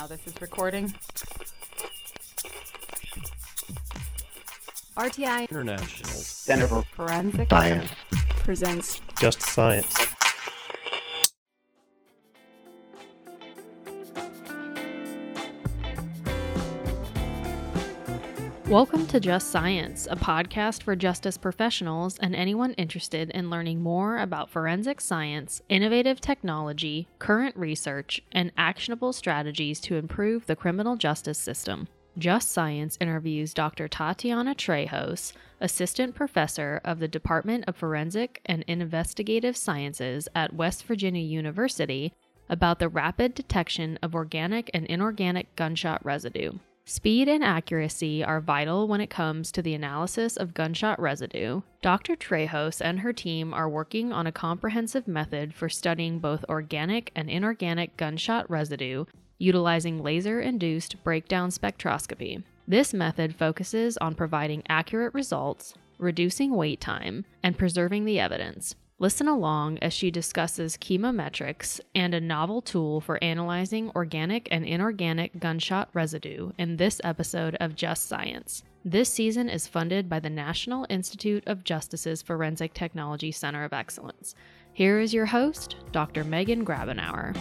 now this is recording. RTI International Center for Forensic Science. presents Just Science. Welcome to Just Science, a podcast for justice professionals and anyone interested in learning more about forensic science, innovative technology, current research, and actionable strategies to improve the criminal justice system. Just Science interviews Dr. Tatiana Trejos, Assistant Professor of the Department of Forensic and Investigative Sciences at West Virginia University, about the rapid detection of organic and inorganic gunshot residue. Speed and accuracy are vital when it comes to the analysis of gunshot residue. Dr. Trejos and her team are working on a comprehensive method for studying both organic and inorganic gunshot residue utilizing laser induced breakdown spectroscopy. This method focuses on providing accurate results, reducing wait time, and preserving the evidence. Listen along as she discusses chemometrics and a novel tool for analyzing organic and inorganic gunshot residue in this episode of Just Science. This season is funded by the National Institute of Justice's Forensic Technology Center of Excellence. Here is your host, Dr. Megan Grabenauer.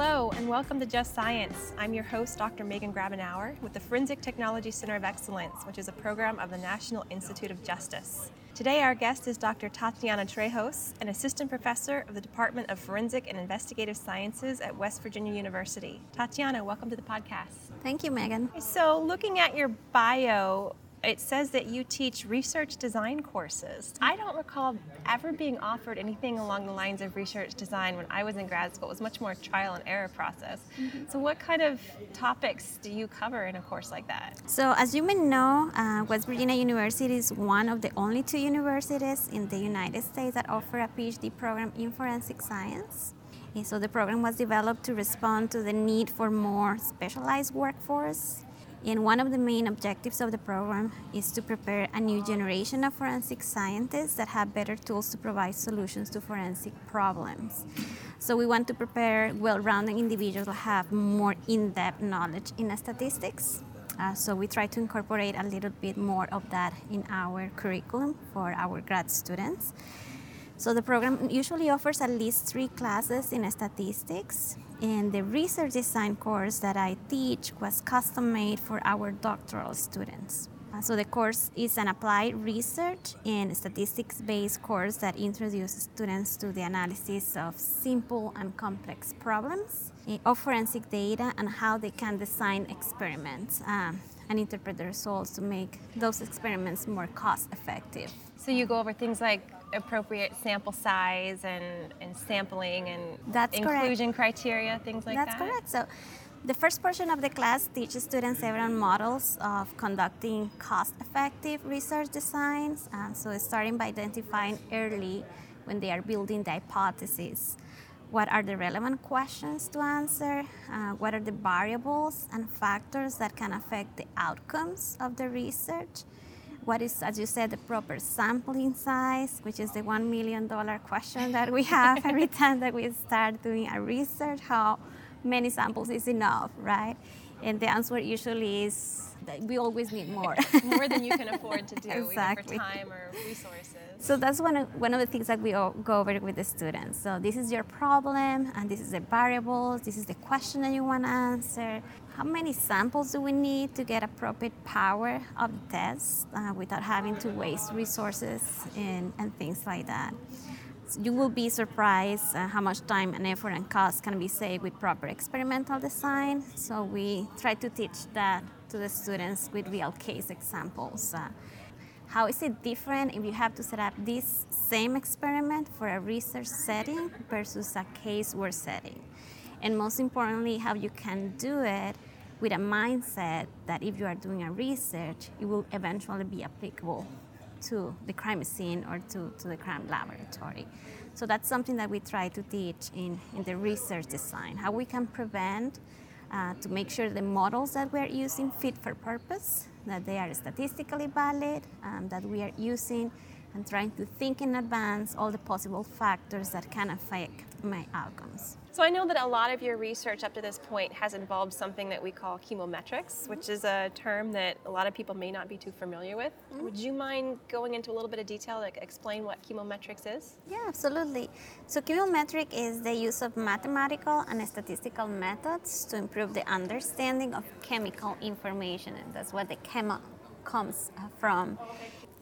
Hello, and welcome to Just Science. I'm your host, Dr. Megan Grabenauer, with the Forensic Technology Center of Excellence, which is a program of the National Institute of Justice. Today, our guest is Dr. Tatiana Trejos, an assistant professor of the Department of Forensic and Investigative Sciences at West Virginia University. Tatiana, welcome to the podcast. Thank you, Megan. So, looking at your bio, it says that you teach research design courses. I don't recall ever being offered anything along the lines of research design when I was in grad school. It was much more trial and error process. Mm-hmm. So, what kind of topics do you cover in a course like that? So, as you may know, uh, West Virginia University is one of the only two universities in the United States that offer a PhD program in forensic science. And so, the program was developed to respond to the need for more specialized workforce and one of the main objectives of the program is to prepare a new generation of forensic scientists that have better tools to provide solutions to forensic problems. So we want to prepare well-rounded individuals who have more in-depth knowledge in statistics. Uh, so we try to incorporate a little bit more of that in our curriculum for our grad students. So the program usually offers at least three classes in statistics, and the research design course that I teach was custom made for our doctoral students. Uh, so the course is an applied research and statistics based course that introduces students to the analysis of simple and complex problems eh, of forensic data and how they can design experiments um, and interpret the results to make those experiments more cost effective. So you go over things like appropriate sample size and, and sampling and That's inclusion correct. criteria, things like That's that? That's correct. So the first portion of the class teaches students several models of conducting cost-effective research designs. Uh, so starting by identifying early when they are building the hypothesis. What are the relevant questions to answer? Uh, what are the variables and factors that can affect the outcomes of the research? What is, as you said, the proper sampling size, which is the $1 million question that we have every time that we start doing a research. How many samples is enough, right? And the answer usually is that we always need more. more than you can afford to do, exactly. either for time or resources. So that's one of, one of the things that we go over with the students. So this is your problem, and this is the variables, this is the question that you want to answer. How many samples do we need to get appropriate power of the test uh, without having to waste resources and, and things like that? So you will be surprised uh, how much time and effort and cost can be saved with proper experimental design. So we try to teach that to the students with real case examples. Uh, how is it different if you have to set up this same experiment for a research setting versus a case work setting? And most importantly, how you can do it with a mindset that if you are doing a research, it will eventually be applicable to the crime scene or to, to the crime laboratory. So that's something that we try to teach in, in the research design, how we can prevent uh, to make sure the models that we're using fit for purpose, that they are statistically valid, um, that we are using and trying to think in advance all the possible factors that can affect my outcomes. So I know that a lot of your research up to this point has involved something that we call chemometrics, which is a term that a lot of people may not be too familiar with. Mm-hmm. Would you mind going into a little bit of detail to explain what chemometrics is? Yeah, absolutely. So chemometric is the use of mathematical and statistical methods to improve the understanding of chemical information, and that's what the chemo comes from,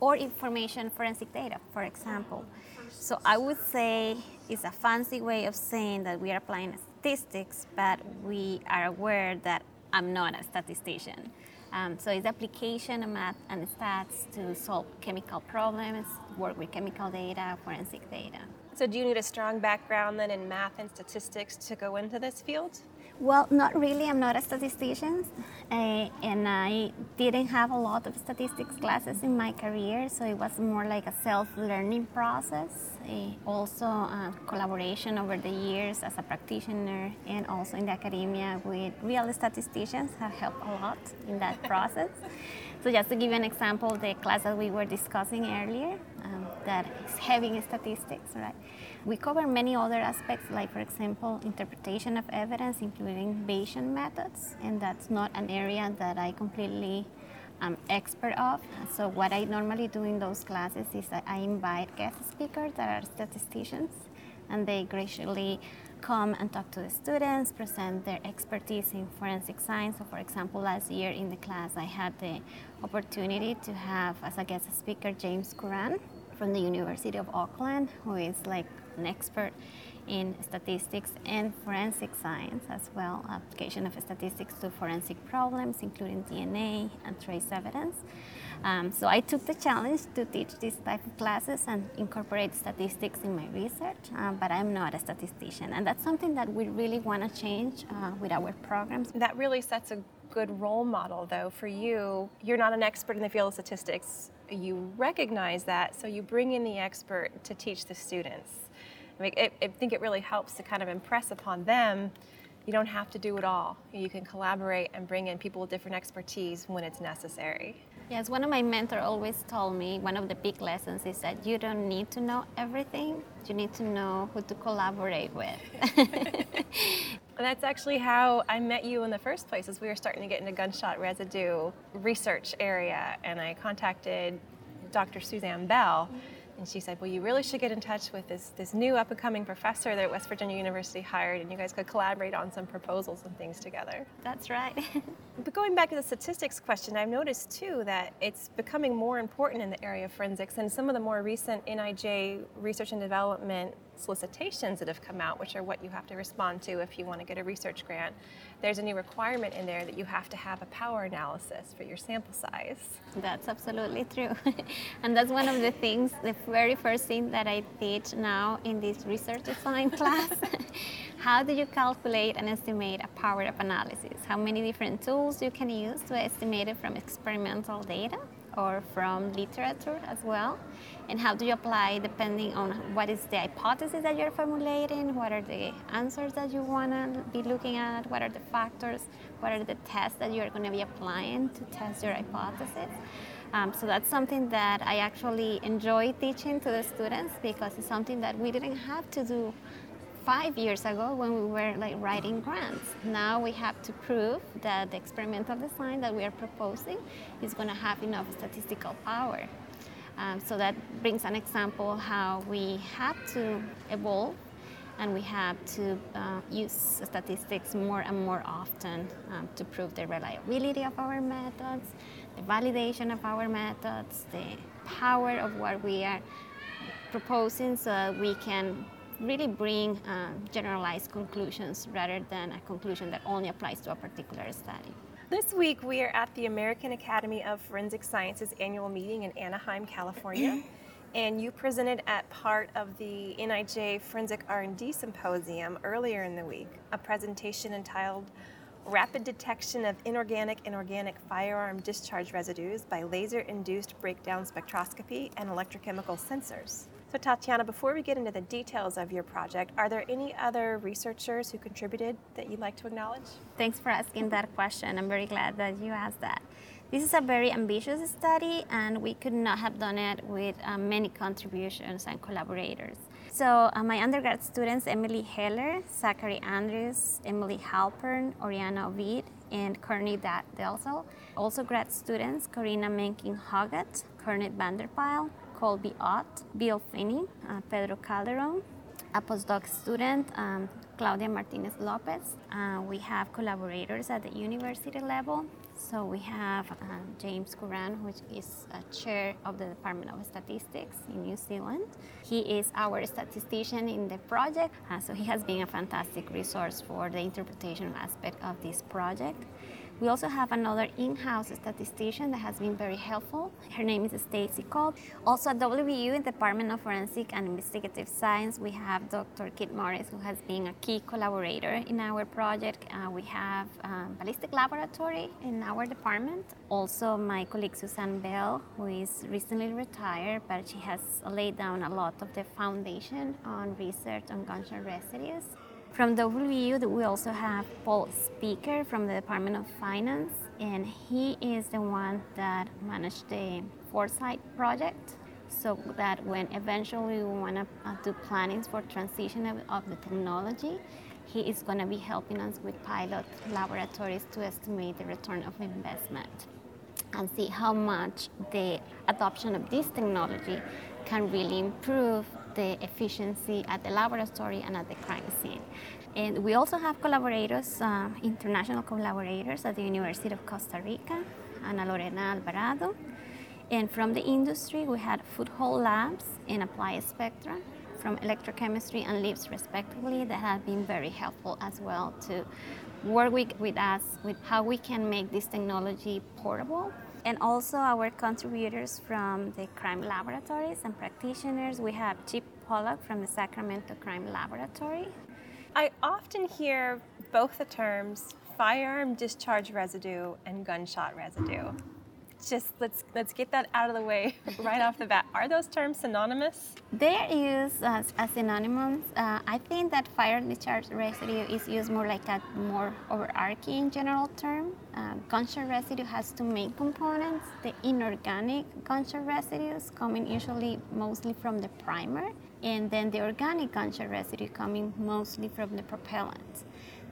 or information forensic data, for example. So I would say it's a fancy way of saying that we are applying statistics, but we are aware that I'm not a statistician. Um, so it's application of math and stats to solve chemical problems, work with chemical data, forensic data. So do you need a strong background then in math and statistics to go into this field? Well, not really. I'm not a statistician, uh, and I didn't have a lot of statistics classes in my career, so it was more like a self-learning process. Uh, also, uh, collaboration over the years as a practitioner and also in the academia with real statisticians have helped a lot in that process. So just to give you an example, the class that we were discussing earlier, um, that is having statistics, right? We cover many other aspects, like, for example, interpretation of evidence, including Bayesian methods, and that's not an area that I completely am expert of. So, what I normally do in those classes is that I invite guest speakers that are statisticians, and they graciously come and talk to the students, present their expertise in forensic science. So, for example, last year in the class, I had the opportunity to have as a guest speaker James Curran from the University of Auckland, who is like an expert in statistics and forensic science as well, application of statistics to forensic problems, including DNA and trace evidence. Um, so I took the challenge to teach this type of classes and incorporate statistics in my research, uh, but I'm not a statistician. And that's something that we really want to change uh, with our programs. That really sets a good role model, though, for you. You're not an expert in the field of statistics. You recognize that, so you bring in the expert to teach the students. I, mean, it, I think it really helps to kind of impress upon them you don't have to do it all. You can collaborate and bring in people with different expertise when it's necessary. Yes, one of my mentors always told me one of the big lessons is that you don't need to know everything, you need to know who to collaborate with. And That's actually how I met you in the first place, as we were starting to get into gunshot residue research area, and I contacted Dr. Suzanne Bell. Mm-hmm and she said, Well, you really should get in touch with this, this new up and coming professor that West Virginia University hired, and you guys could collaborate on some proposals and things together. That's right. but going back to the statistics question, I've noticed too that it's becoming more important in the area of forensics, and some of the more recent NIJ research and development solicitations that have come out, which are what you have to respond to if you want to get a research grant, there's a new requirement in there that you have to have a power analysis for your sample size. That's absolutely true. and that's one of the things, the very first thing that I teach now in this research design class. How do you calculate and estimate a power of analysis? How many different tools you can use to estimate it from experimental data? Or from literature as well? And how do you apply depending on what is the hypothesis that you're formulating, what are the answers that you want to be looking at, what are the factors, what are the tests that you're going to be applying to test your hypothesis? Um, so that's something that I actually enjoy teaching to the students because it's something that we didn't have to do five years ago when we were like writing grants. Now we have to prove that the experimental design that we are proposing is going to have enough statistical power. Um, so that brings an example how we have to evolve and we have to uh, use statistics more and more often um, to prove the reliability of our methods, the validation of our methods, the power of what we are proposing so that we can really bring uh, generalized conclusions rather than a conclusion that only applies to a particular study. This week we are at the American Academy of Forensic Sciences annual meeting in Anaheim, California. and you presented at part of the NIJ Forensic R&D Symposium earlier in the week, a presentation entitled Rapid Detection of Inorganic and Organic Firearm Discharge Residues by Laser-Induced Breakdown Spectroscopy and Electrochemical Sensors. So, Tatiana, before we get into the details of your project, are there any other researchers who contributed that you'd like to acknowledge? Thanks for asking that question. I'm very glad that you asked that. This is a very ambitious study, and we could not have done it with uh, many contributions and collaborators. So, uh, my undergrad students Emily Heller, Zachary Andrews, Emily Halpern, Oriana Ovid, and Kourtney Dalzell. Also, grad students Korina Menking Hoggatt, Cornet Vanderpile, Colby Ott, Bill Finney, uh, Pedro Calderon, a postdoc student, um, Claudia Martinez Lopez. Uh, we have collaborators at the university level. So we have um, James Curran, which is a chair of the Department of Statistics in New Zealand. He is our statistician in the project, uh, so he has been a fantastic resource for the interpretation aspect of this project. We also have another in-house statistician that has been very helpful. Her name is Stacy Kolb. Also at WVU in the Department of Forensic and Investigative Science, we have Dr. Kit Morris, who has been a key collaborator in our project. Uh, we have um, ballistic laboratory in our department. Also my colleague Suzanne Bell, who is recently retired, but she has laid down a lot of the foundation on research on gunshot residues. From WVU, we also have Paul Speaker from the Department of Finance, and he is the one that managed the Foresight project. So that when eventually we want to uh, do plannings for transition of, of the technology, he is going to be helping us with pilot laboratories to estimate the return of investment and see how much the adoption of this technology can really improve the efficiency at the laboratory and at the crime scene. And we also have collaborators, uh, international collaborators at the University of Costa Rica, Ana Lorena Alvarado. And from the industry, we had Foothold Labs and Applied Spectra from electrochemistry and LIBS respectively that have been very helpful as well to work with, with us with how we can make this technology portable and also our contributors from the crime laboratories and practitioners. We have Chip Pollock from the Sacramento Crime Laboratory. I often hear both the terms firearm discharge residue and gunshot residue just let's let's get that out of the way right off the bat. Are those terms synonymous? They're used as, as synonyms. Uh, I think that fire discharge residue is used more like a more overarching general term. Uh, gunshot residue has two main components: the inorganic gunshot residues coming usually mostly from the primer, and then the organic gunshot residue coming mostly from the propellants.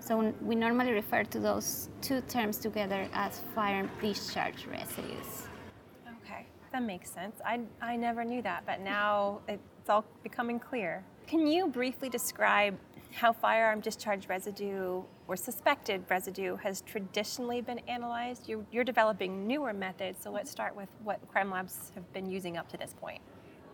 So we normally refer to those two terms together as fire discharge residues. Okay, that makes sense. I, I never knew that, but now it's all becoming clear. Can you briefly describe how firearm discharge residue or suspected residue has traditionally been analyzed? You're, you're developing newer methods, so let's start with what crime labs have been using up to this point.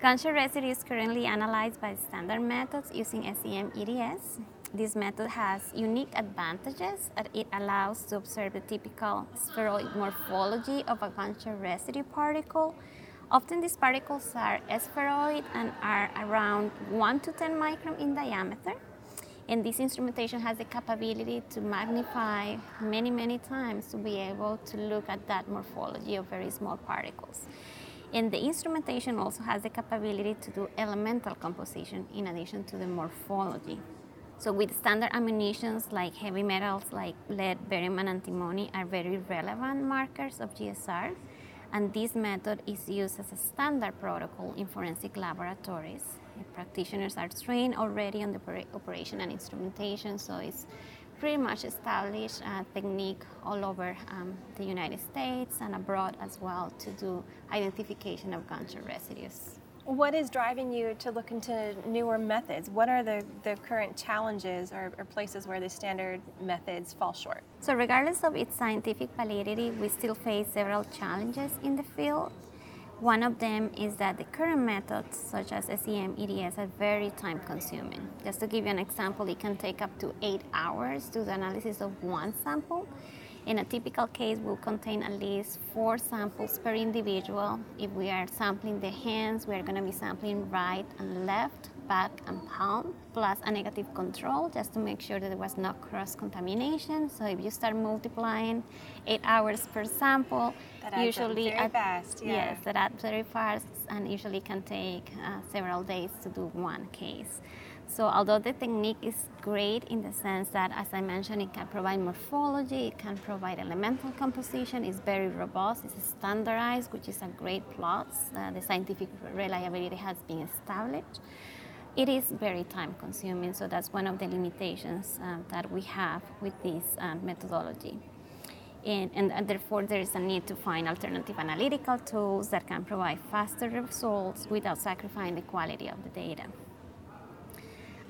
Gunshot residue is currently analyzed by standard methods using SEM EDS. This method has unique advantages it allows to observe the typical spheroid morphology of a gunshot residue particle. Often these particles are spheroid and are around 1 to 10 micron in diameter. And this instrumentation has the capability to magnify many, many times to be able to look at that morphology of very small particles. And the instrumentation also has the capability to do elemental composition in addition to the morphology. So with standard ammunitions like heavy metals like lead, barium, and antimony are very relevant markers of GSR. And this method is used as a standard protocol in forensic laboratories. Practitioners are trained already on the operation and instrumentation, so it's pretty much established uh, technique all over um, the United States and abroad as well to do identification of gunshot residues. What is driving you to look into newer methods? What are the, the current challenges or, or, places where the standard methods fall short? So, regardless of its scientific validity, we still face several challenges in the field. One of them is that the current methods, such as SEM EDS, are very time consuming. Just to give you an example, it can take up to eight hours to the analysis of one sample in a typical case we'll contain at least four samples per individual. If we are sampling the hands, we are going to be sampling right and left, back and palm, plus a negative control just to make sure that there was no cross contamination. So if you start multiplying eight hours per sample, That usually very at- fast, yeah. Yes, that adds very fast and usually can take uh, several days to do one case. So although the technique is great in the sense that, as I mentioned, it can provide morphology, it can provide elemental composition, it's very robust, it's standardized, which is a great plus. Uh, the scientific reliability has been established. It is very time consuming, so that's one of the limitations uh, that we have with this uh, methodology. And, and, and therefore, there is a need to find alternative analytical tools that can provide faster results without sacrificing the quality of the data.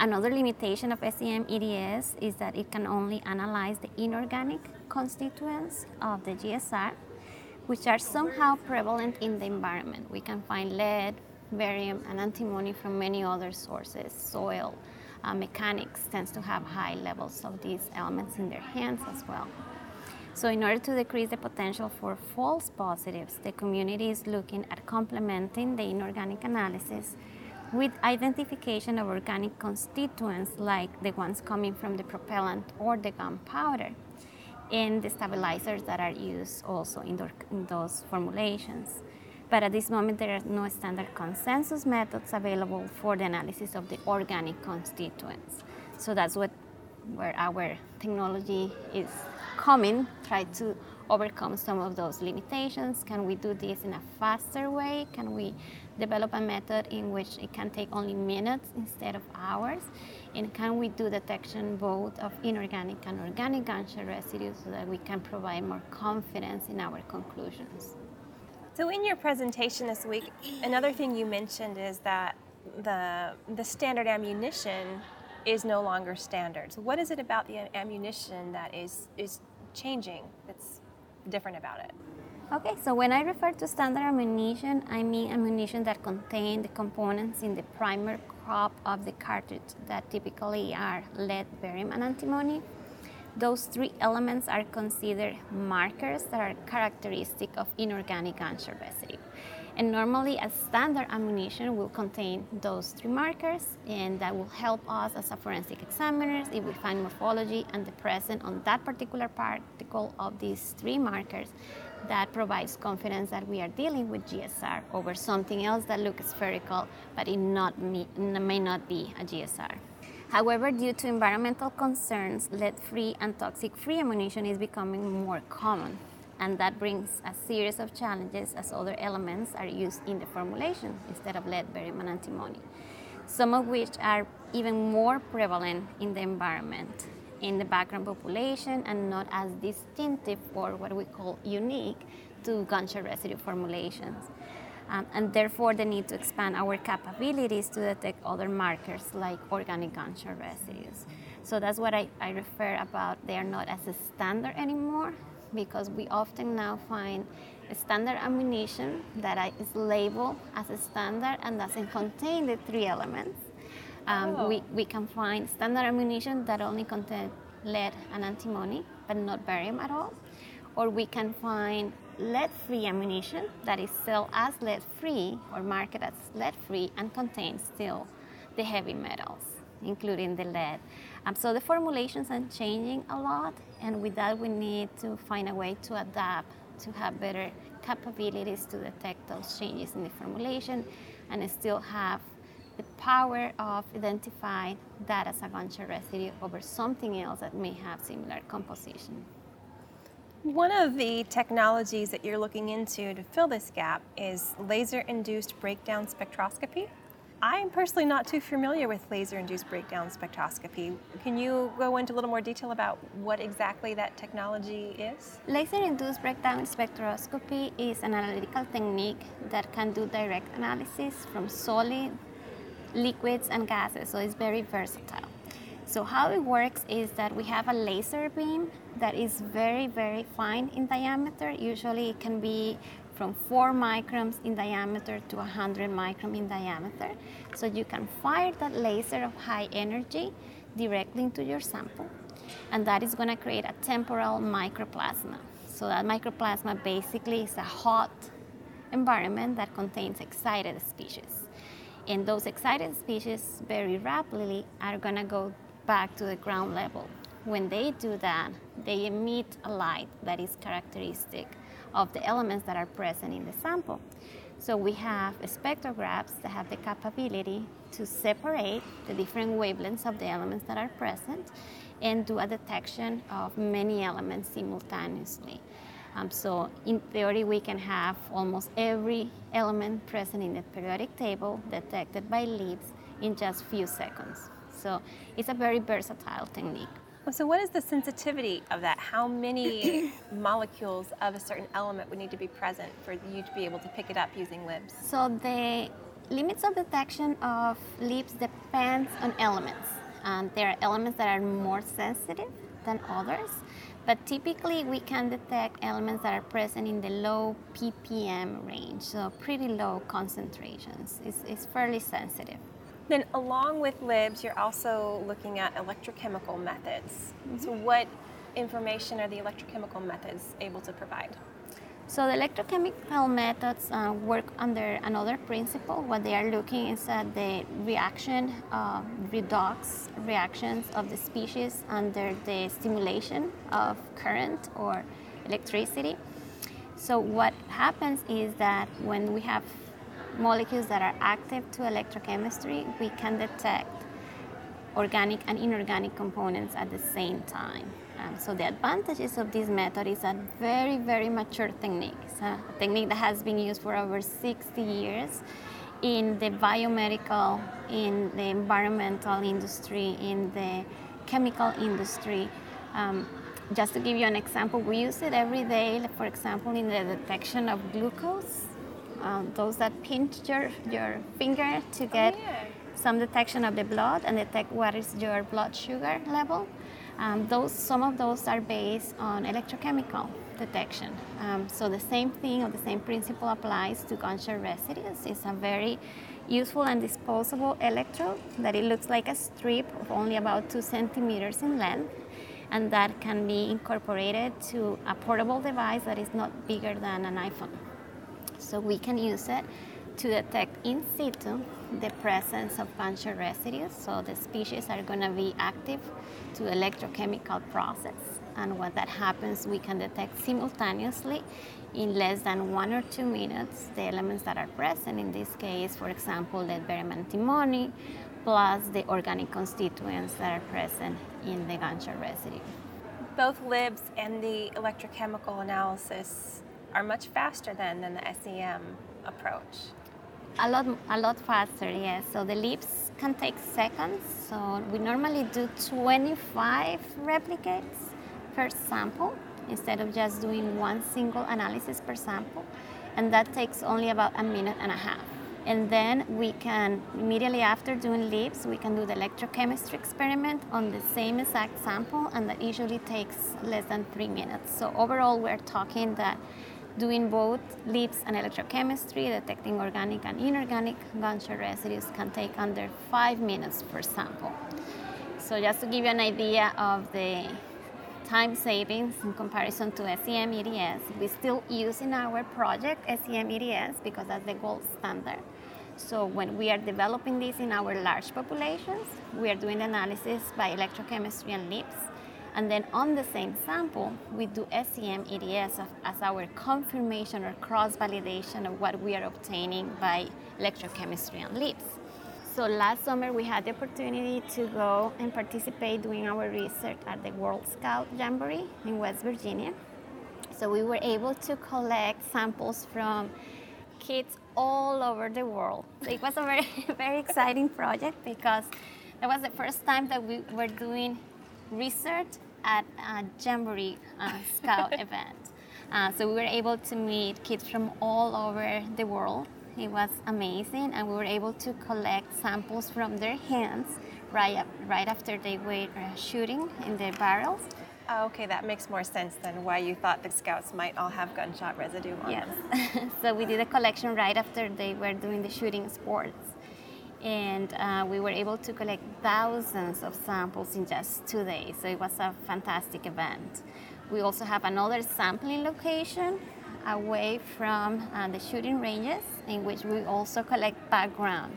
Another limitation of SEM EDS is that it can only analyze the inorganic constituents of the GSR, which are somehow prevalent in the environment. We can find lead, barium, and antimony from many other sources. Soil uh, mechanics tends to have high levels of these elements in their hands as well. So, in order to decrease the potential for false positives, the community is looking at complementing the inorganic analysis with identification of organic constituents like the ones coming from the propellant or the gunpowder and the stabilizers that are used also in, tho- in those formulations. But at this moment, there are no standard consensus methods available for the analysis of the organic constituents. So that's what where our technology is coming, try to overcome some of those limitations. Can we do this in a faster way? Can we develop a method in which it can take only minutes instead of hours? And can we do detection both of inorganic and organic gunshot residues so that we can provide more confidence in our conclusions? So in your presentation this week, another thing you mentioned is that the the standard ammunition is no longer standard. So what is it about the ammunition that is is changing that's different about it? Okay, so when I refer to standard ammunition, I mean ammunition that contain the components in the primer cup of the cartridge that typically are lead, barium, and antimony. Those three elements are considered markers that are characteristic of inorganic residue. And normally, a standard ammunition will contain those three markers, and that will help us as a forensic examiners if we find morphology and the presence on that particular particle of these three markers. That provides confidence that we are dealing with GSR over something else that looks spherical, but it not may not be a GSR. However, due to environmental concerns, lead-free and toxic-free ammunition is becoming more common and that brings a series of challenges as other elements are used in the formulation instead of lead, barium, and antimony, some of which are even more prevalent in the environment, in the background population, and not as distinctive or what we call unique to gunshot residue formulations. Um, and therefore, the need to expand our capabilities to detect other markers like organic gunshot residues. So that's what I, I refer about. They are not as a standard anymore because we often now find standard ammunition that is labeled as a standard and doesn't contain the three elements. Um, Oh. we, we can find standard ammunition that only contain lead and antimony, but not barium at all. Or we can find lead-free ammunition that is sold as lead-free or marketed as lead-free and contains still the heavy metals, including the lead. Um, so the formulations are changing a lot, and with that, we need to find a way to adapt to have better capabilities to detect those changes in the formulation and still have the power of identifying that as a gunshot residue over something else that may have similar composition. One of the technologies that you're looking into to fill this gap is laser induced breakdown spectroscopy. I'm personally not too familiar with laser induced breakdown spectroscopy. Can you go into a little more detail about what exactly that technology is? Laser-induced breakdown spectroscopy is an analytical technique that can do direct analysis from solid, liquids, and gases, so it's very versatile. So how it works is that we have a laser beam that is very, very fine in diameter. Usually it can be from 4 microns in diameter to 100 micron in diameter. So you can fire that laser of high energy directly into your sample, and that is going to create a temporal microplasma. So that microplasma basically is a hot environment that contains excited species. And those excited species very rapidly are going to go back to the ground level. When they do that, they emit a light that is characteristic of the elements that are present in the sample. So we have spectrographs that have the capability to separate the different wavelengths of the elements that are present and do a detection of many elements simultaneously. Um, so in theory, we can have almost every element present in the periodic table detected by LIBS in just few seconds. So it's a very versatile technique. So, what is the sensitivity of that? How many molecules of a certain element would need to be present for you to be able to pick it up using LIBS? So, the limits of detection of LIBS depends on elements. Um, there are elements that are more sensitive than others, but typically we can detect elements that are present in the low ppm range, so pretty low concentrations. It's, it's fairly sensitive. Then, along with LIBS, you're also looking at electrochemical methods. Mm-hmm. So, what information are the electrochemical methods able to provide? So, the electrochemical methods uh, work under another principle. What they are looking is at the reaction, uh, redox reactions of the species under the stimulation of current or electricity. So, what happens is that when we have molecules that are active to electrochemistry, we can detect organic and inorganic components at the same time. Um, so the advantages of this method is a very, very mature technique. It's a technique that has been used for over 60 years in the biomedical, in the environmental industry, in the chemical industry. Um, just to give you an example, we use it every day, for example, in the detection of glucose um, those that pinch your, your finger to get oh, yeah. some detection of the blood and detect what is your blood sugar level. Um, those, some of those are based on electrochemical detection. Um, so the same thing or the same principle applies to gunshot residues. It's a very useful and disposable electrode that it looks like a strip of only about two centimeters in length and that can be incorporated to a portable device that is not bigger than an iPhone. So we can use it to detect in situ the presence of gunshot residues. So the species are going to be active to electrochemical process. And when that happens, we can detect simultaneously in less than one or two minutes the elements that are present. In this case, for example, the barium antimony plus the organic constituents that are present in the gunshot residue. Both LIBS and the electrochemical analysis are much faster than, than the SEM approach. A lot, a lot faster, yes. So the LIBS can take seconds. So we normally do 25 replicates per sample instead of just doing one single analysis per sample. And that takes only about a minute and a half. And then we can, immediately after doing LIBS, we can do the electrochemistry experiment on the same exact sample, and that usually takes less than three minutes. So overall, we're talking that Doing both LIBS and electrochemistry, detecting organic and inorganic gunshot residues can take under five minutes per sample. So just to give you an idea of the time savings in comparison to SEM EDS, we still use in our project SEM EDS because that's the gold standard. So when we are developing this in our large populations, we are doing analysis by electrochemistry and LIBS and then on the same sample, we do SEM EDS as our confirmation or cross validation of what we are obtaining by electrochemistry and LIBS. So last summer, we had the opportunity to go and participate doing our research at the World Scout Jamboree in West Virginia. So we were able to collect samples from kids all over the world. So it was a very, very exciting project because it was the first time that we were doing research at a Jamboree uh, Scout event. Uh, so we were able to meet kids from all over the world. It was amazing, and we were able to collect samples from their hands right, up, right after they were uh, shooting in their barrels. Oh, okay, that makes more sense than why you thought the scouts might all have gunshot residue on yes. them. Yes. so we did a collection right after they were doing the shooting sports and uh, we were able to collect thousands of samples in just two days. So it was a fantastic event. We also have another sampling location away from uh, the shooting ranges in which we also collect background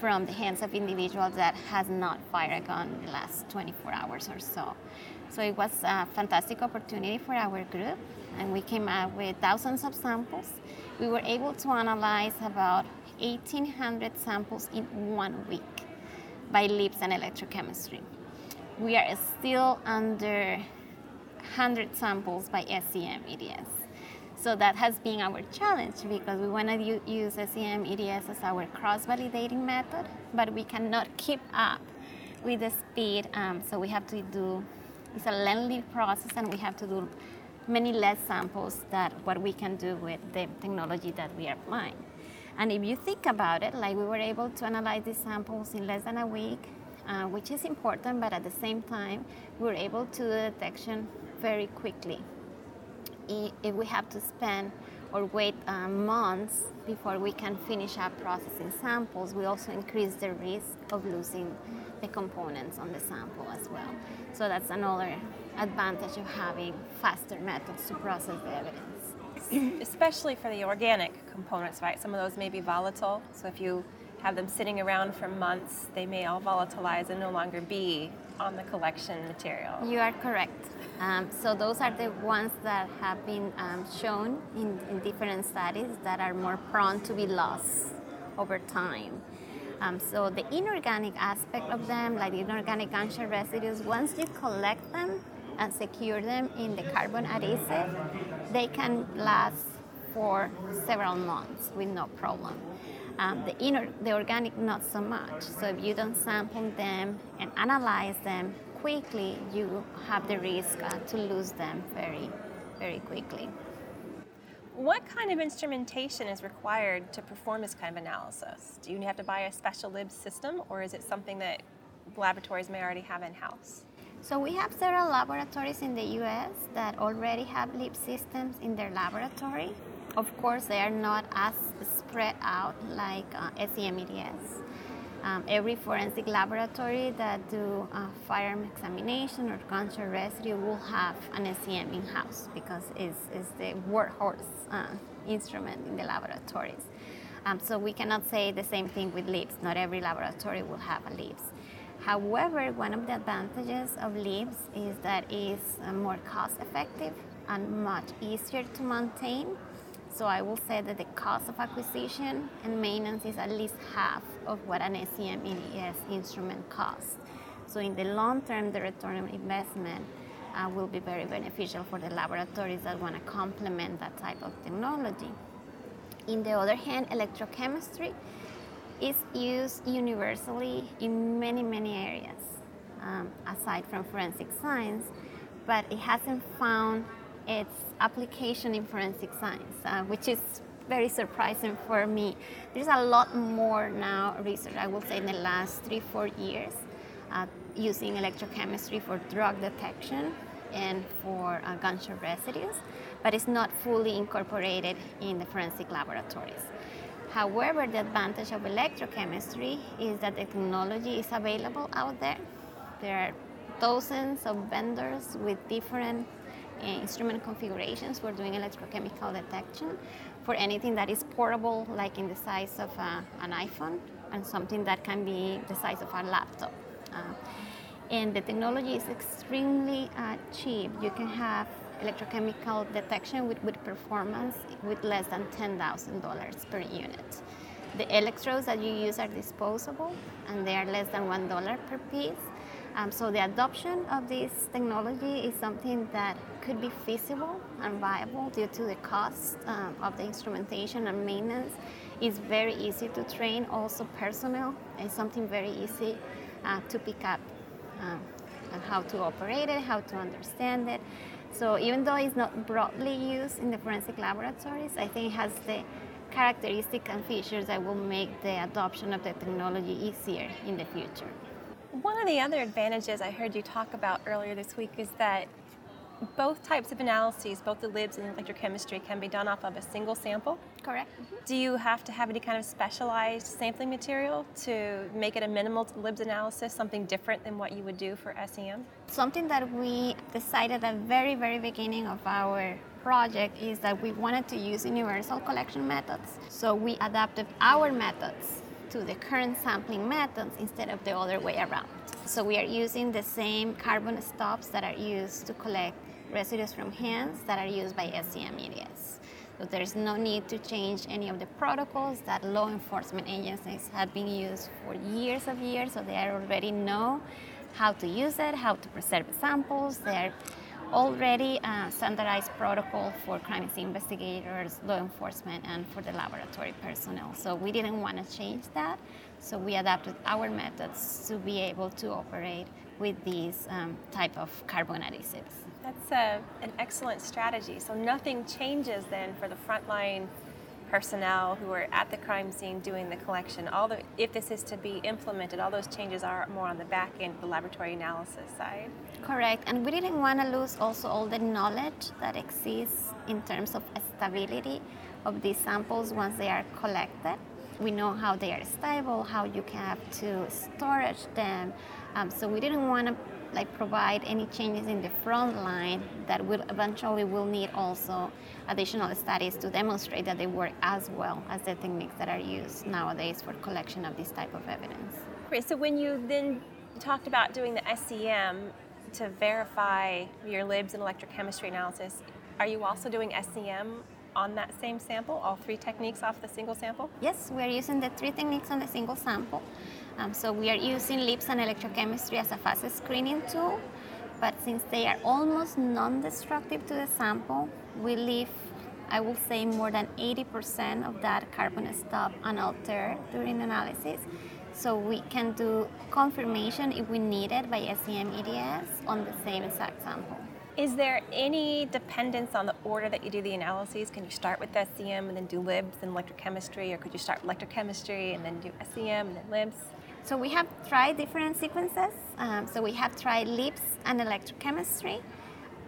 from the hands of individuals that has not fired a gun in the last 24 hours or so. So it was a fantastic opportunity for our group, and we came out with thousands of samples. We were able to analyze about 1,800 samples in one week by LIBS and electrochemistry. We are still under 100 samples by SEM EDS. So that has been our challenge because we want to use SEM EDS as our cross-validating method, but we cannot keep up with the speed. Um, so we have to do it's a lengthy process, and we have to do many less samples than what we can do with the technology that we are applying. And if you think about it, like we were able to analyze these samples in less than a week, uh, which is important, but at the same time, we were able to do the detection very quickly if we have to spend or wait uh, months before we can finish up processing samples, we also increase the risk of losing the components on the sample as well. So that's another advantage of having faster methods to process the evidence. Especially for the organic components, right? Some of those may be volatile. So if you have them sitting around for months, they may all volatilize and no longer be on the collection material. You are correct. Um, so those are the ones that have been um, shown in, in, different studies that are more prone to be lost over time. Um, so the inorganic aspect of them, like the inorganic gunshot residues, once you collect them and secure them in the carbon adhesive, they can last for several months with no problem. Um, the inner, the organic, not so much. So if you don't sample them and analyze them quickly, you have the risk uh, to lose them very, very quickly. What kind of instrumentation is required to perform this kind of analysis? Do you have to buy a special LIBS system, or is it something that laboratories may already have in house? So we have several laboratories in the U.S. that already have LIBS systems in their laboratory. Of course, they are not as spread out like uh, SEM-EDS. Um, every forensic laboratory that do a firearm examination or gunshot residue will have an SEM in-house because it's, it's the workhorse uh, instrument in the laboratories. Um, so we cannot say the same thing with LIBS. Not every laboratory will have a LIBS. However, one of the advantages of LIBS is that it's uh, more cost effective and much easier to maintain so I will say that the cost of acquisition and maintenance is at least half of what an SEM EDS instrument costs. So in the long term, the return on investment uh, will be very beneficial for the laboratories that want to complement that type of technology. In the other hand, electrochemistry is used universally in many, many areas, um, aside from forensic science, but it hasn't found its application in forensic science, uh, which is very surprising for me. There's a lot more now research, I would say, in the last three, four years, uh, using electrochemistry for drug detection and for uh, gunshot residues, but it's not fully incorporated in the forensic laboratories. However, the advantage of electrochemistry is that the technology is available out there. There are dozens of vendors with different instrument configurations for doing electrochemical detection for anything that is portable, like in the size of uh, an iPhone, and something that can be the size of a laptop. Uh, and the technology is extremely uh, cheap. You can have electrochemical detection with, with performance with less than $10,000 per unit. The electrodes that you use are disposable and they are less than $1 per piece. Um, so the adoption of this technology is something that could be feasible and viable due to the cost um, of the instrumentation and maintenance. It's very easy to train. Also, personnel is something very easy uh, to pick up um, and how to operate it, how to understand it. So even though it's not broadly used in the forensic laboratories, I think it has the characteristics and features that will make the adoption of the technology easier in the future. One of the other advantages I heard you talk about earlier this week is that both types of analyses, both the LIBS and electrochemistry, can be done off of a single sample. Correct. Mm-hmm. Do you have to have any kind of specialized sampling material to make it a minimal LIBS analysis, something different than what you would do for SEM? Something that we decided at the very, very beginning of our project is that we wanted to use universal collection methods. So we adapted our methods to the current sampling methods instead of the other way around. So we are using the same carbon stubs that are used to collect residues from hands that are used by SEM EDS. So there's no need to change any of the protocols that law enforcement agencies have been used for years of years, so they already know how to use it, how to preserve samples. They're already a standardized protocol for crime scene investigators, law enforcement, and for the laboratory personnel. So we didn't want to change that. So we adapted our methods to be able to operate with these um, type of carbon adhesives. That's a, an excellent strategy. So nothing changes then for the frontline personnel who are at the crime scene doing the collection. All the, if this is to be implemented, all those changes are more on the back end, the laboratory analysis side. Correct, and we didn't want to lose also all the knowledge that exists in terms of stability of these samples once they are collected. We know how they are stable, how you have to storage them. Um, so we didn't want to like provide any changes in the front line that will eventually will need also additional studies to demonstrate that they work as well as the techniques that are used nowadays for collection of this type of evidence. Great. So when you then talked about doing the SEM to verify your LIBS and electrochemistry analysis, are you also doing SEM on that same sample, all three techniques off the single sample? Yes, we are using the three techniques on the single sample. Um, so we are using LIBS and electrochemistry as a fast screening tool, but since they are almost non-destructive to the sample, we leave, I will say, more than 80% of that carbon stub unaltered during analysis. So we can do confirmation if we need it by SEM EDS on the same exact sample. Is there any dependence on the order that you do the analyses? Can you start with SEM and then do LIBS and electrochemistry, or could you start with electrochemistry and then do SEM and then LIBS? So we have tried different sequences. Um, so we have tried LIBS and electrochemistry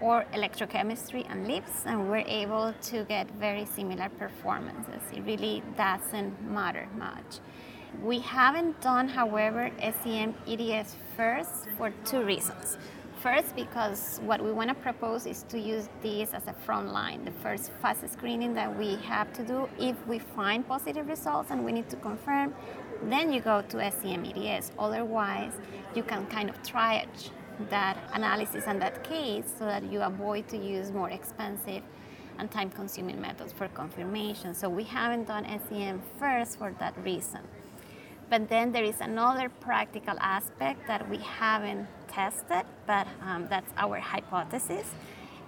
or electrochemistry and LIBS, and we're able to get very similar performances. It really doesn't matter much. We haven't done, however, SEM EDS first for two reasons. First, because what we want to propose is to use this as a front line, the first fast screening that we have to do. If we find positive results and we need to confirm, then you go to SEM EDS. Otherwise, you can kind of triage that analysis and that case so that you avoid to use more expensive and time-consuming methods for confirmation. So we haven't done SEM first for that reason. But then there is another practical aspect that we haven't tested, but um, that's our hypothesis,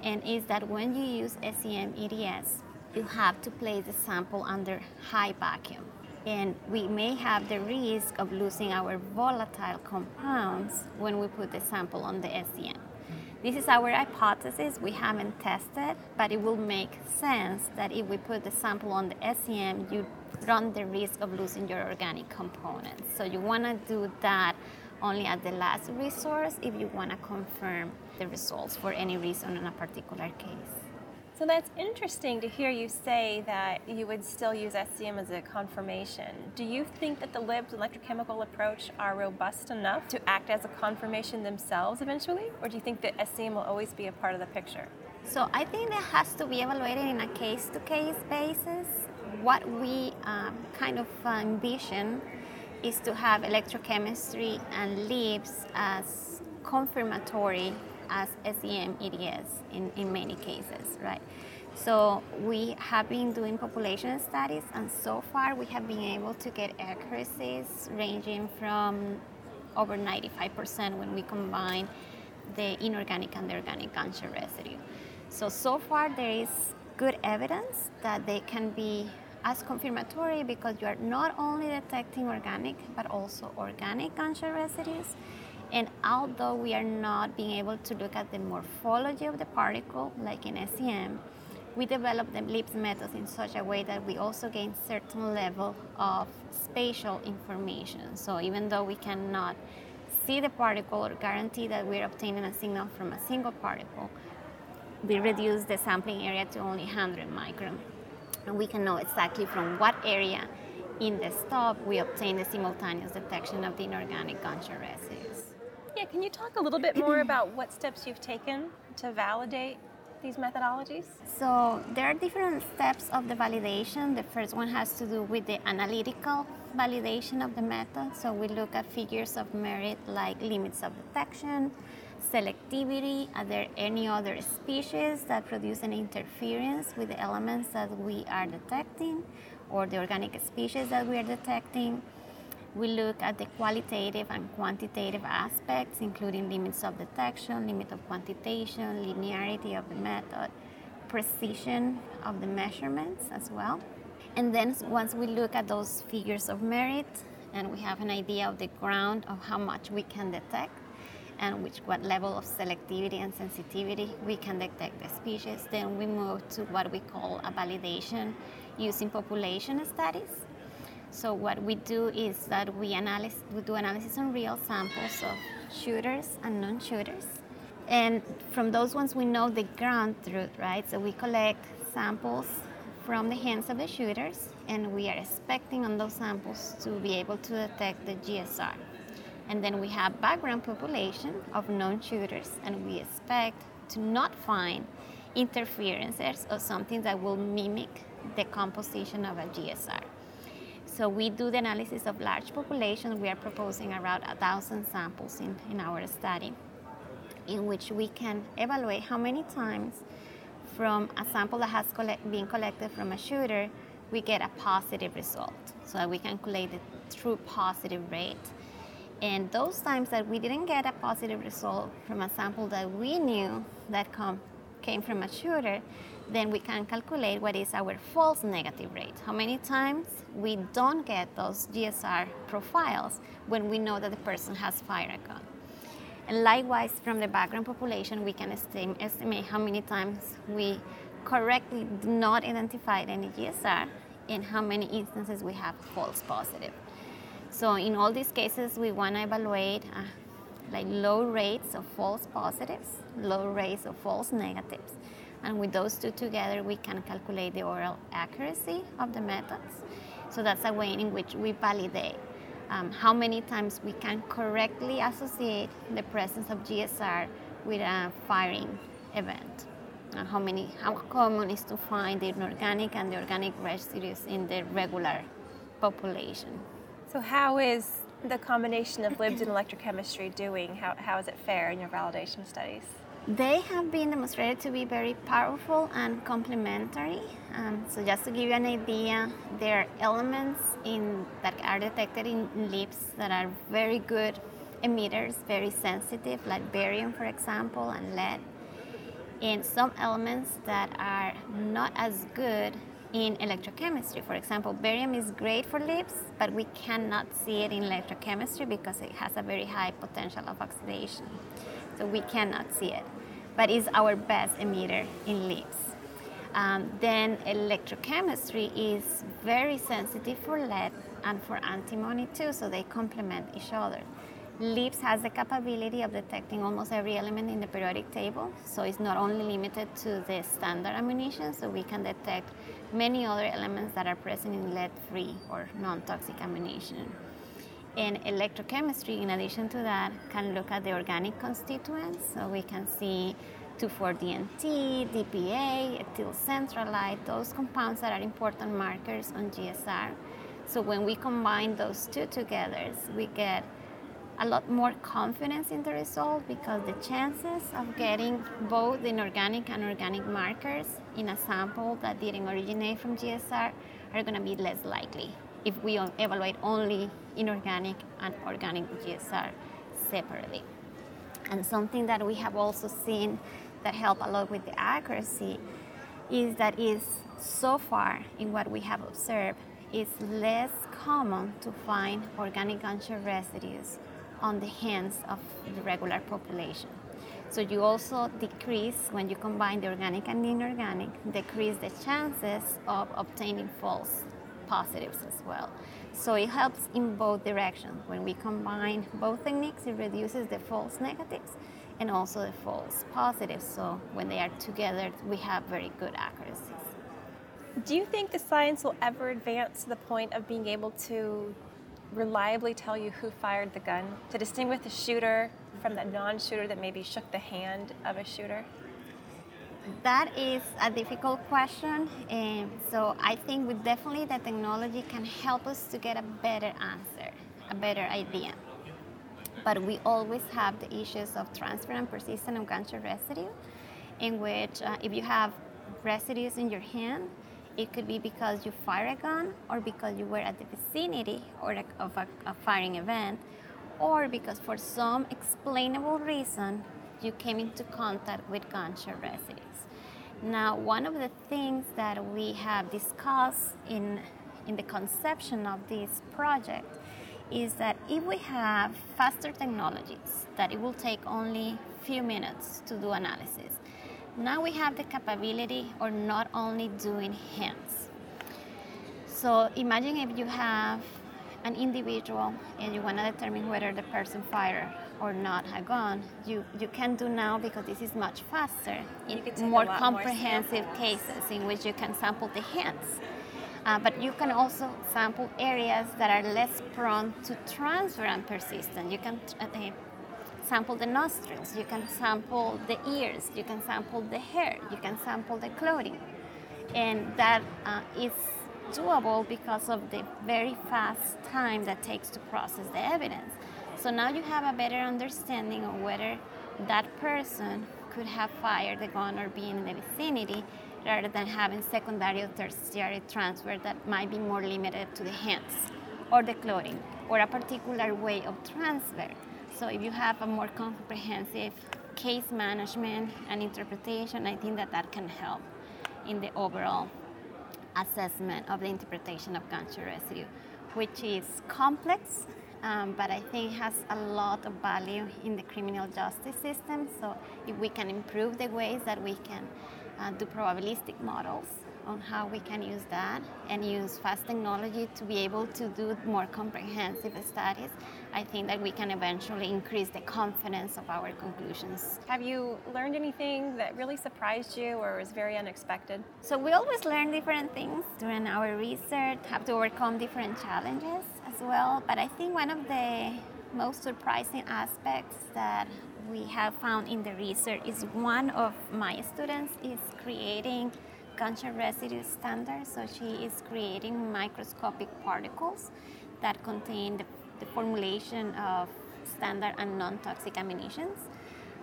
and is that when you use SEM EDS, you have to place the sample under high vacuum and we may have the risk of losing our volatile compounds when we put the sample on the SEM. This is our hypothesis. We haven't tested, but it will make sense that if we put the sample on the SEM, you run the risk of losing your organic components. So you want to do that only at the last resource if you want to confirm the results for any reason in a particular case. So that's interesting to hear you say that you would still use SEM as a confirmation. Do you think that the LIBS electrochemical approach are robust enough to act as a confirmation themselves eventually? Or do you think that SEM will always be a part of the picture? So I think that has to be evaluated in a case to case basis. What we um, kind of envision is to have electrochemistry and LIBS as confirmatory as SEM EDS in, in many cases, right? So we have been doing population studies, and so far we have been able to get accuracies ranging from over 95% when we combine the inorganic and the organic gunshot residue. So, so far there is good evidence that they can be as confirmatory because you are not only detecting organic but also organic gunshot residues and although we are not being able to look at the morphology of the particle, like in SEM, we develop the LIBS methods in such a way that we also gain certain level of spatial information. So even though we cannot see the particle or guarantee that we're obtaining a signal from a single particle, we reduce the sampling area to only 100 micron. And we can know exactly from what area in the stub we obtain the simultaneous detection of the inorganic gunshot residues. Yeah, can you talk a little bit more about what steps you've taken to validate these methodologies? So there are different steps of the validation. The first one has to do with the analytical validation of the method. So we look at figures of merit like limits of detection, selectivity, are there any other species that produce an interference with the elements that we are detecting or the organic species that we are detecting? We look at the qualitative and quantitative aspects, including limits of detection, limit of quantitation, linearity of the method, precision of the measurements as well. And then once we look at those figures of merit and we have an idea of the ground of how much we can detect and which what level of selectivity and sensitivity we can detect the species, then we move to what we call a validation using population studies. So what we do is that we analyze we do analysis on real samples of shooters and non-shooters. And from those ones we know the ground truth, right? So we collect samples from the hands of the shooters and we are expecting on those samples to be able to detect the GSR. And then we have background population of non-shooters and we expect to not find interferences or something that will mimic the composition of a GSR. So we do the analysis of large populations. We are proposing around a thousand samples in, in our study, in which we can evaluate how many times from a sample that has collect, been collected from a shooter, we get a positive result. So that we can calculate the true positive rate. And those times that we didn't get a positive result from a sample that we knew that come, came from a shooter, then we can calculate what is our false negative rate. How many times we don't get those GSR profiles when we know that the person has gun. And likewise, from the background population, we can estimate, estimate how many times we correctly do not identify any GSR and how many instances we have false positive. So in all these cases, we want to evaluate uh, like low rates of false positives, low rates of false negatives, and with those two together, we can calculate the overall accuracy of the methods. So that's a way in which we validate um, how many times we can correctly associate the presence of GSR with a firing event. And how many, how common is to find the inorganic and the organic residues in the regular population. So how is the combination of LIBS and electrochemistry doing? How, how is it fair in your validation studies? They have been demonstrated to be very powerful and complementary. Um, so just to give you an idea, there are elements in, that are detected in LIBS that are very good emitters, very sensitive, like barium, for example, and lead. And some elements that are not as good in electrochemistry. For example, barium is great for LIBS, but we cannot see it in electrochemistry because it has a very high potential of oxidation so we cannot see it, but is our best emitter in LIBS. Um, then electrochemistry is very sensitive for lead and for antimony too, so they complement each other. LIBS has the capability of detecting almost every element in the periodic table, so it's not only limited to the standard ammunition, so we can detect many other elements that are present in lead-free or non-toxic ammunition. And electrochemistry, in addition to that, can look at the organic constituents. So we can see 2,4-DNT, DPA, ethyl centralite, those compounds that are important markers on GSR. So when we combine those two together, we get a lot more confidence in the result because the chances of getting both inorganic and organic markers in a sample that didn't originate from GSR are going to be less likely if we evaluate only inorganic and organic GSR separately. And something that we have also seen that help a lot with the accuracy is that is so far in what we have observed it's less common to find organic gunshot residues on the hands of the regular population. So you also decrease when you combine the organic and the inorganic, decrease the chances of obtaining false positives as well. So it helps in both directions. When we combine both techniques, it reduces the false negatives and also the false positives. So when they are together, we have very good accuracies. Do you think the science will ever advance to the point of being able to reliably tell you who fired the gun, to distinguish the shooter from the non shooter that maybe shook the hand of a shooter? That is a difficult question. So I think we definitely the technology can help us to get a better answer, a better idea. But we always have the issues of transfer and persistent gunshot residue, in which uh, if you have residues in your hand, it could be because you fire a gun or because you were at the vicinity or of a, a firing event or because for some explainable reason you came into contact with gunshot residues. Now, one of the things that we have discussed in, in the conception of this project is that if we have faster technologies, that it will take only few minutes to do analysis. Now we have the capability of not only doing hands. So imagine if you have an individual and you want to determine whether the person fired or not a gun, you, you can do now because this is much faster in more comprehensive more cases in which you can sample the hands. Uh, but you can also sample areas that are less prone to transfer and persistent. You can uh, sample the nostrils, you can sample the ears, you can sample the hair, you can sample the clothing. And that uh, is doable because of the very fast time that takes to process the evidence. So now you have a better understanding of whether that person could have fired the gun or been in the vicinity rather than having secondary or tertiary transfer that might be more limited to the hands or the clothing or a particular way of transfer. So if you have a more comprehensive case management and interpretation, I think that that can help in the overall assessment of the interpretation of gunshot residue, which is complex, um, but I think it has a lot of value in the criminal justice system. So if we can improve the ways that we can uh, do probabilistic models on how we can use that and use fast technology to be able to do more comprehensive studies, I think that we can eventually increase the confidence of our conclusions. Have you learned anything that really surprised you or was very unexpected? So we always learn different things during our research, have to overcome different challenges as well. But I think one of the most surprising aspects that we have found in the research is one of my students is creating gunshot residue standard. So she is creating microscopic particles that contain the, the formulation of standard and non-toxic ammunitions.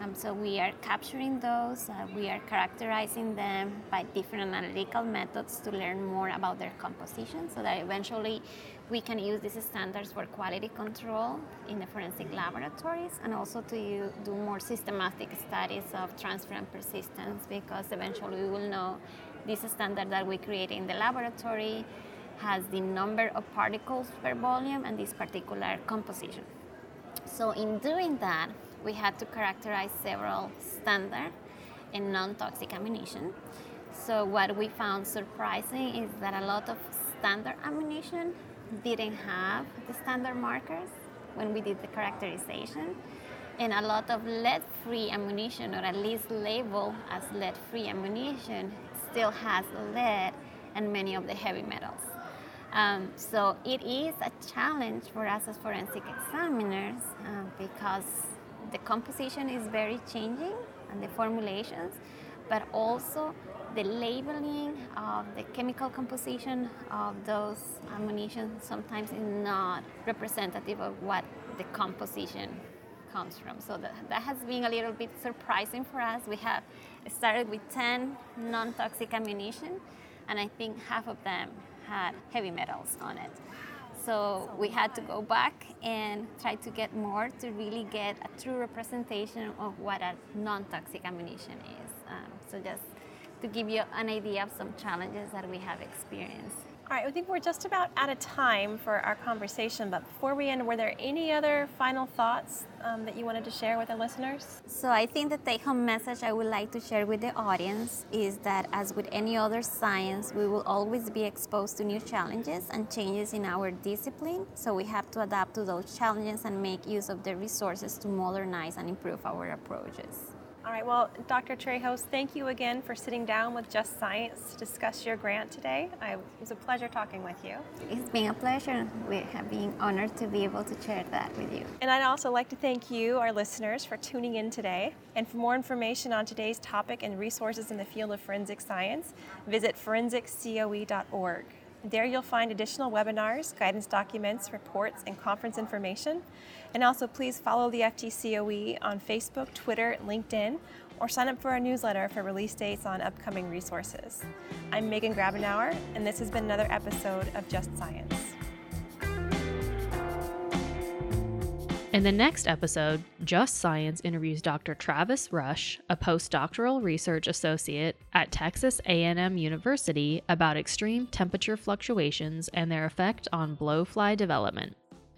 Um, so we are capturing those, uh, we are characterizing them by different analytical methods to learn more about their composition so that eventually we can use these standards for quality control in the forensic laboratories and also to do more systematic studies of transfer and persistence because eventually we will know this standard that we create in the laboratory has the number of particles per volume and this particular composition. So in doing that, we had to characterize several standard and non-toxic ammunition. So what we found surprising is that a lot of standard ammunition didn't have the standard markers when we did the characterization. And a lot of lead-free ammunition, or at least labeled as lead-free ammunition, still has lead and many of the heavy metals. Um, so it is a challenge for us as forensic examiners uh, because the composition is very changing and the formulations, but also the labeling of the chemical composition of those ammunition sometimes is not representative of what the composition comes from. So that, that has been a little bit surprising for us. We have started with 10 non-toxic ammunition, and I think half of them had heavy metals on it. So we had to go back and try to get more to really get a true representation of what a non-toxic ammunition is. Um, so just to give you an idea of some challenges that we have experienced. All right, I think we're just about out of time for our conversation, but before we end, were there any other final thoughts um, that you wanted to share with our listeners? So, I think the take home message I would like to share with the audience is that, as with any other science, we will always be exposed to new challenges and changes in our discipline. So, we have to adapt to those challenges and make use of the resources to modernize and improve our approaches. All right, well, Dr. Trejos, thank you again for sitting down with Just Science to discuss your grant today. I, it was a pleasure talking with you. It's been a pleasure. We have been honored to be able to share that with you. And I'd also like to thank you, our listeners, for tuning in today. And for more information on today's topic and resources in the field of forensic science, visit forensiccoe.org. There you'll find additional webinars, guidance documents, reports, and conference information. And also please follow the FTCOE on Facebook, Twitter, LinkedIn, or sign up for our newsletter for release dates on upcoming resources. I'm Megan Grabenauer, and this has been another episode of Just Science. In the next episode, Just Science interviews Dr. Travis Rush, a postdoctoral research associate at Texas A&M University about extreme temperature fluctuations and their effect on blowfly development.